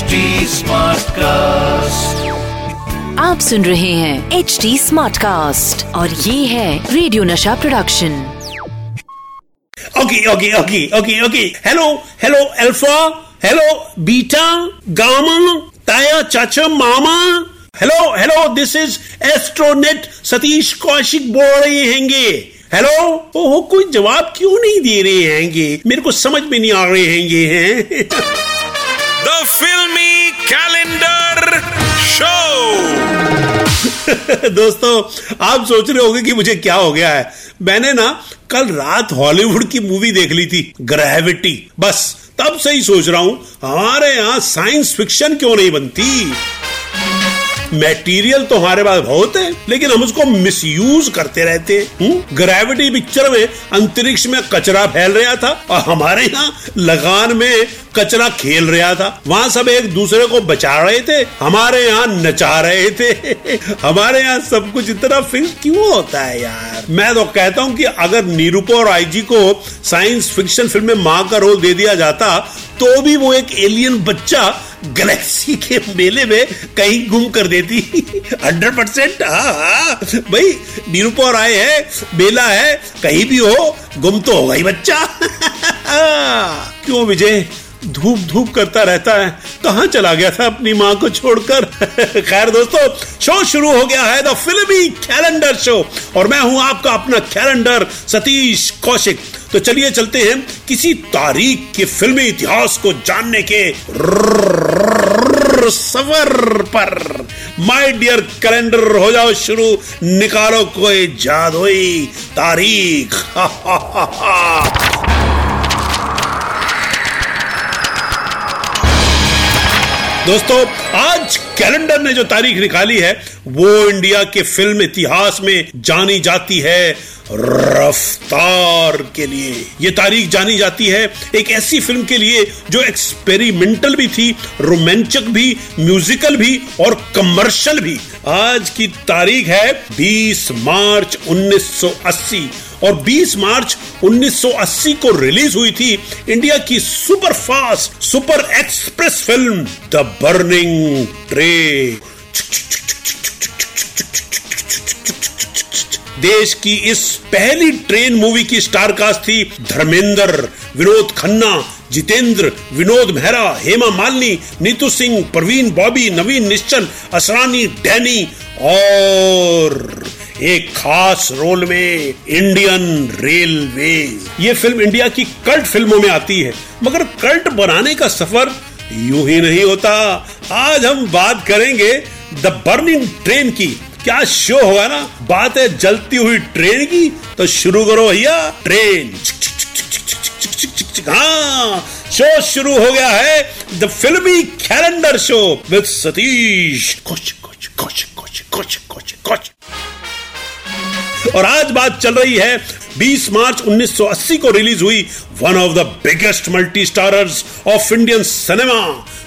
Smart cast आप सुन रहे हैं एच डी स्मार्ट कास्ट और ये है radio Nasha production okay okay okay okay okay. Hello hello alpha hello beta gamma ताया चाचा मामा hello hello this is astronaut Satish Kaushik बोल रहे हैंगे। हेलो वो कोई जवाब क्यों नहीं दे रहे हैंगे? मेरे को समझ में नहीं आ रहे हैंगे हैं हैं। The फिल्मी कैलेंडर शो दोस्तों, आप सोच रहे होंगे कि मुझे क्या हो गया है। मैंने ना कल रात हॉलीवुड की मूवी देख ली थी ग्रेविटी बस, तब से ही सोच रहा हूँ, हमारे यहाँ साइंस फिक्शन क्यों नहीं बनती? मटेरियल तो हमारे पास बहुत है, लेकिन हम उसको मिसयूज करते रहते हैं। ग्रेविटी पिक्चर में अंतरिक्ष में कचरा फैल रहा था और हमारे यहाँ लगान में कचरा खेल रहा था। वहाँ सब एक दूसरे को बचा रहे थे, हमारे यहाँ नचा रहे थे। हमारे यहाँ सब कुछ इतना फिक्स क्यों होता है यार? मैं तो कहता हूँ कि अगर निरूपा और आईजी को साइंस फिक्शन फ़िल्म में माँ का रोल दे दिया जाता तो भी वो एक एलियन बच्चा गैलेक्सी के मेले में कहीं गुम कर देती। हंड्रेड परसेंट भाई निरूपा आए है, मेला है, कहीं भी हो, गुम तो होगा ही बच्चा। क्यों विजय? धूप धूप करता रहता है। कहाँ चला गया था अपनी माँ को छोड़कर? खैर दोस्तों, शो शुरू हो गया है द फिल्मी कैलेंडर शो। और मैं हूँ आपका अपना कैलेंडर, सतीश कौशिक। तो चलिए चलते हैं किसी तारीख के फिल्मी इतिहास को जानने के सफ़र पर। माय डियर कैलेंडर हो जाओ शुरू, निकालो कोई जादुई तारीख। दोस्तों, आज कैलेंडर ने जो तारीख निकाली है, वो इंडिया के फ़िल्म इतिहास में जानी जाती है। रफ्तार के लिए। ये तारीख जानी जाती है एक ऐसी फ़िल्म के लिए जो एक्सपेरिमेंटल भी थी रोमांचक भी म्यूजिकल भी और कमर्शियल भी। आज की तारीख है 20 मार्च 1980 और 20 मार्च 1980 को रिलीज़ हुई थी इंडिया की super fast super express film the burning train देश की इस पहली ट्रेन मूवी की स्टार कास्ट थी धर्मेंद्र, विनोद खन्ना, जितेंद्र, विनोद मेहरा, हेमा मालिनी, नीतू सिंह, प्रवीण, बॉबी, नवीन निश्चल, असरानी, डैनी और एक खास रोल में इंडियन रेलवे। ये फ़िल्म इंडिया की कल्ट फ़िल्मों में आती है, मगर कल्ट बनाने का सफ़र यूँ ही नहीं होता। आज हम बात करेंगे द बर्निंग ट्रेन की। क्या शो होगा ना बात है जलती हुई ट्रेन की तो शुरू करो भैया ट्रेन हाँ शो शुरू हो गया है द फिल्मी कैलेंडर शो विद सतीश कुछ कुछ कुछ कुछ कुछ कुछ कुछ और आज बात चल रही है 20 मार्च 1980 को रिलीज़ हुई one of the biggest multi starrers of Indian cinema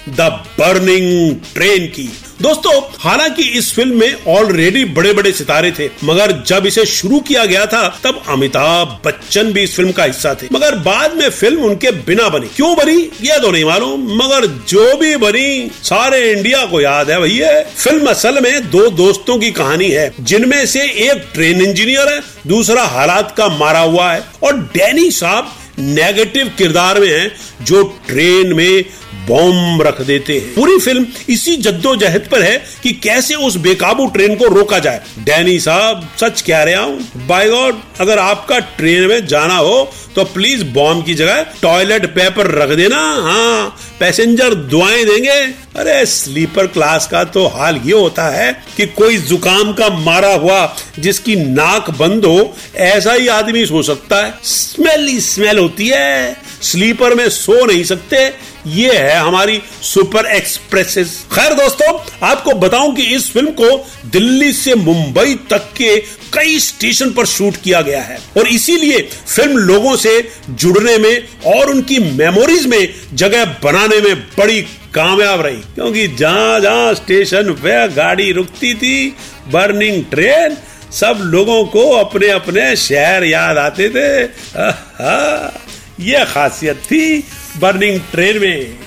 the burning train की दोस्तों, हालाँकि इस फ़िल्म में ऑलरेडी बड़े बड़े सितारे थे, मगर जब इसे शुरू किया गया था, तब अमिताभ बच्चन भी इस फ़िल्म का हिस्सा थे। मगर बाद में फ़िल्म उनके बिना बनी। क्यों बनी, यह तो नहीं मालूम, मगर जो भी बनी, सारे इंडिया को याद है भैया। फ़िल्म असल में दो दोस्तों की कहानी है, जिनमें से एक ट्रेन इंजीनियर है, दूसरा हालात का मारा हुआ है, और डैनी साहब नेगेटिव किरदार में है, जो ट्रेन में बॉम्ब रख देते हैं। पूरी फ़िल्म इसी जद्दोजहद पर है कि कैसे उस बेकाबू ट्रेन को रोका जाए। डैनी साहब, सच कह रहा हूँ बाय गॉड अगर आपका ट्रेन में जाना हो तो प्लीज़ बॉम्ब की जगह टॉयलेट पेपर रख देना। हाँ पैसेंजर दुआएँ देंगे। अरे स्लीपर क्लास का तो हाल ये होता है कि कोई जुकाम का मारा हुआ जिसकी नाक बंद हो, ऐसा ही आदमी सो सकता है। स्मेल ही स्मेल होती है। स्लीपर में सो नहीं सकते। ये है हमारी सुपर एक्सप्रेसेस। खैर दोस्तों, आपको बताऊँ कि इस फ़िल्म को दिल्ली से मुंबई तक के कई स्टेशन पर शूट किया गया है। और इसीलिए फ़िल्म लोगों से जुड़ने में और उनकी मेमोरीज में जगह बनाने में बड़ी कामयाब रही। क्योंकि जहाँ जहाँ स्टेशन पे गाड़ी रुकती थी, बर्निंग ट्रेन, सब लोगों को अपने अपने शहर याद आते थे। यह खासियत थी। बर्निंग ट्रेन में।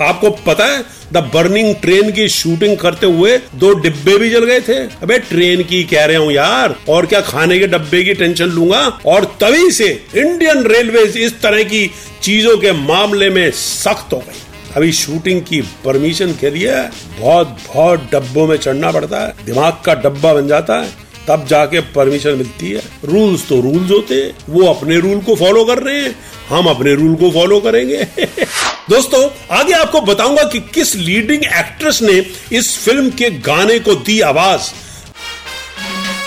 आपको पता है द बर्निंग ट्रेन की शूटिंग करते हुए दो डिब्बे भी जल गए थे। अबे ट्रेन की कह रहे हूँ यार, और क्या खाने के डब्बे की टेंशन लूँगा? और तभी से इंडियन रेलवे इस तरह की चीज़ों के मामले में सख्त हो गई। अभी शूटिंग की परमिशन के लिए बहुत बहुत डब्बों में चढ़ना पड़ता है। दिमाग का डब्बा बन जाता है। तब जाके परमिशन मिलती है। रूल्स तो रूल्स होते हैं। वो अपने रूल को फॉलो कर रहे हैं। हम अपने रूल को फॉलो करेंगे। दोस्तों, आगे आपको बताऊँगा कि किस लीडिंग एक्ट्रेस ने इस फ़िल्म के गाने को दी आवाज़।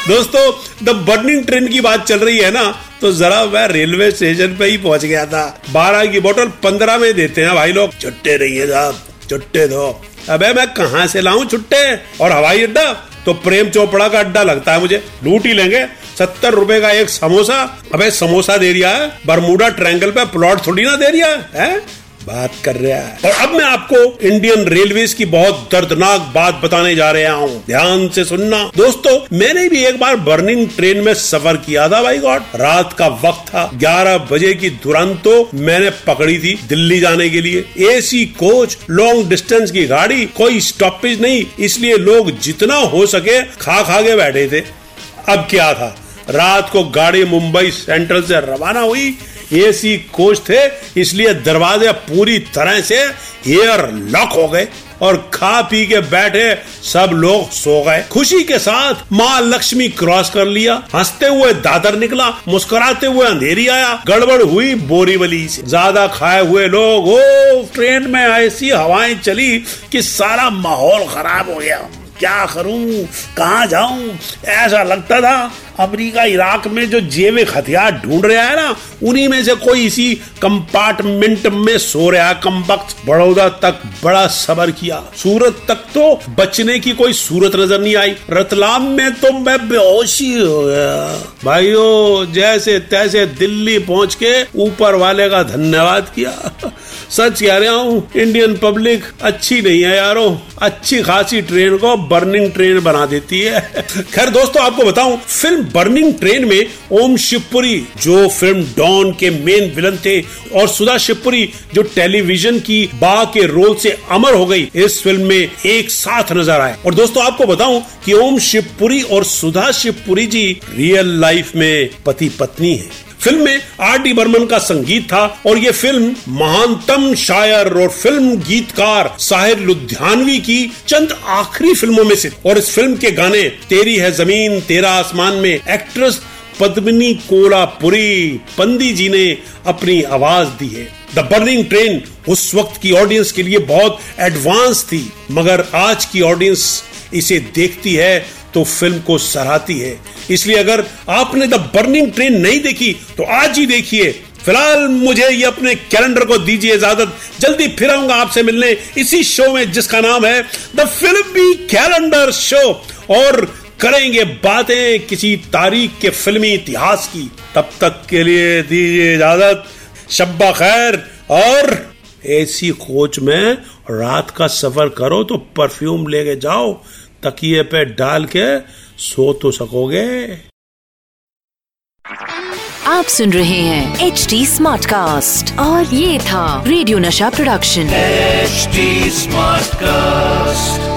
दोस्तों द बर्निंग ट्रेन की बात चल रही है ना तो जरा मैं रेलवे स्टेशन पे ही पहुँच गया था। बारह की बोतल पंद्रह में देते हैं भाई लोग। छुट्टे रहिए साहब, छुट्टे दो। अबे मैं कहा से लाऊं छुट्टे? और हवाई अड्डा? तो प्रेम चोपड़ा का अड्डा लगता है मुझे। लूट ही लेंगे। सत्तर रुपए का एक समोसा। अबे, समोसा दे दिया है। बरमुडा ट्रायंगल पे प्लॉट थोड़ी ना दे दिया है बात कर रहा है। और अब मैं आपको इंडियन रेलवे की बहुत दर्दनाक बात बताने जा रहा हूँ। ध्यान से सुनना। दोस्तों, मैंने भी एक बार बर्निंग ट्रेन में सफ़र किया था, भाई गॉड। रात का वक्त था। 11 बजे की दुरंतो मैंने पकड़ी थी दिल्ली जाने के लिए। एसी कोच लॉन्ग डिस्टेंस की गाड़ी, कोई स्टॉपेज नहीं। इसलिए लोग जितना हो सके खा खा के बैठे थे। अब क्या था? रात को गाड़ी मुंबई सेंट्रल से रवाना हुई। एसी कोच थे, इसलिए दरवाजे पूरी तरह से एयर लॉक हो गए और खा पी के बैठे सब लोग सो गए। खुशी के साथ माँ लक्ष्मी क्रॉस कर लिया। हँसते हुए दादर निकला, मुस्कुराते हुए अंधेरी आया। गड़बड़ हुई बोरीवली से। ज़्यादा खाए हुए लोग ओ ट्रेन में ऐसी हवाएँ चली कि सारा माहौल खराब हो गया। क्या करूँ? कहा जाऊँ? ऐसा लगता था अमेरिका, इराक में जो जेविक हथियार ढूंढ रहा है ना, उन्हीं में से कोई इसी कंपार्टमेंट में सो रहा कम वक्त बड़ौदा तक बड़ा सबर किया। सूरत तक तो बचने की कोई सूरत नज़र नहीं आई। रतलाम में तो मैं बेहोशी हो गया। भाइयों, जैसे तैसे दिल्ली पहुँच के ऊपर वाले का धन्यवाद किया। सच कह रहा हूँ इंडियन पब्लिक अच्छी नहीं है यारो। अच्छी खासी ट्रेन को बर्निंग ट्रेन बना देती है। खैर दोस्तों, आपको बताऊँ, फ़िल्म बर्निंग ट्रेन में ओम शिवपुरी, जो फ़िल्म डॉन के मेन विलन थे, और सुधा शिवपुरी, जो टेलीविज़न की बा के रोल से अमर हो गई, इस फ़िल्म में एक साथ नज़र आए। और दोस्तों, आपको बताऊँ कि ओम शिवपुरी और सुधा शिवपुरी जी रियल लाइफ में पति पत्नी है। फ़िल्म में आर डी बर्मन का संगीत था और ये फ़िल्म महानतम शायर और फ़िल्म गीतकार साहिर लुधियानवी की चंद आखिरी फ़िल्मों में से। और इस फ़िल्म के गाने तेरी है ज़मीन, तेरा आसमान में एक्ट्रेस पद्मिनी कोलापुरी पंदी जी ने अपनी आवाज़ दी है। द बर्निंग ट्रेन उस वक्त की ऑडियंस के लिए बहुत एडवांस थी, मगर आज की ऑडियंस इसे देखती है तो फ़िल्म को सराहती है। इसलिए अगर आपने द बर्निंग ट्रेन नहीं देखी तो आज ही देखिए। फ़िलहाल मुझे ये अपने कैलेंडर को दीजिए इजाज़त। जल्दी फिर आऊँगा आपसे मिलने इसी शो में, जिसका नाम है द फिल्मी कैलेंडर शो। और करेंगे बातें किसी तारीख के फिल्मी इतिहास की। तब तक के लिए दीजिए इजाज़त। शब्बा खैर। और ऐसी कोच में रात का सफ़र करो तो परफ्यूम लेके जाओ। तकिए पे डाल के सो तो सकोगे। आप सुन रहे हैं एच डी स्मार्ट कास्ट और ये था radio Nasha production. HD smart cast